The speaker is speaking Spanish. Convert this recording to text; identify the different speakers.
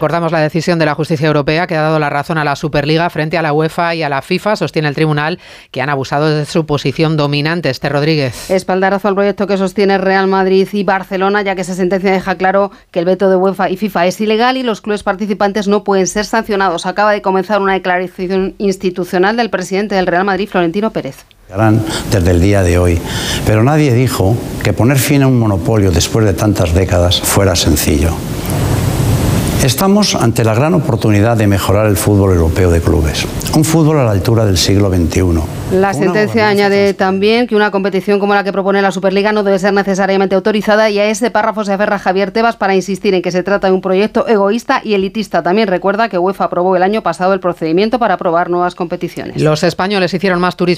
Speaker 1: Recordamos la decisión de la justicia europea que ha dado la razón a la Superliga frente a la UEFA y a la FIFA. Sostiene el tribunal que han abusado de su posición dominante. Este Rodríguez.
Speaker 2: Espaldarazo al proyecto que sostiene Real Madrid y Barcelona, ya que esa sentencia deja claro que el veto de UEFA y FIFA es ilegal y los clubes participantes no pueden ser sancionados. Acaba de comenzar una declaración institucional del presidente del Real Madrid, Florentino Pérez
Speaker 3: desde el día de hoy. Pero nadie dijo que poner fin a un monopolio después de tantas décadas fuera sencillo. Estamos ante la gran oportunidad de mejorar el fútbol europeo de clubes. Un fútbol a la altura del siglo XXI.
Speaker 2: La sentencia añade también que una competición como la que propone la Superliga no debe ser necesariamente autorizada y a ese párrafo se aferra Javier Tebas para insistir en que se trata de un proyecto egoísta y elitista. También recuerda que UEFA aprobó el año pasado el procedimiento para aprobar nuevas competiciones.
Speaker 1: Los españoles hicieron más turismo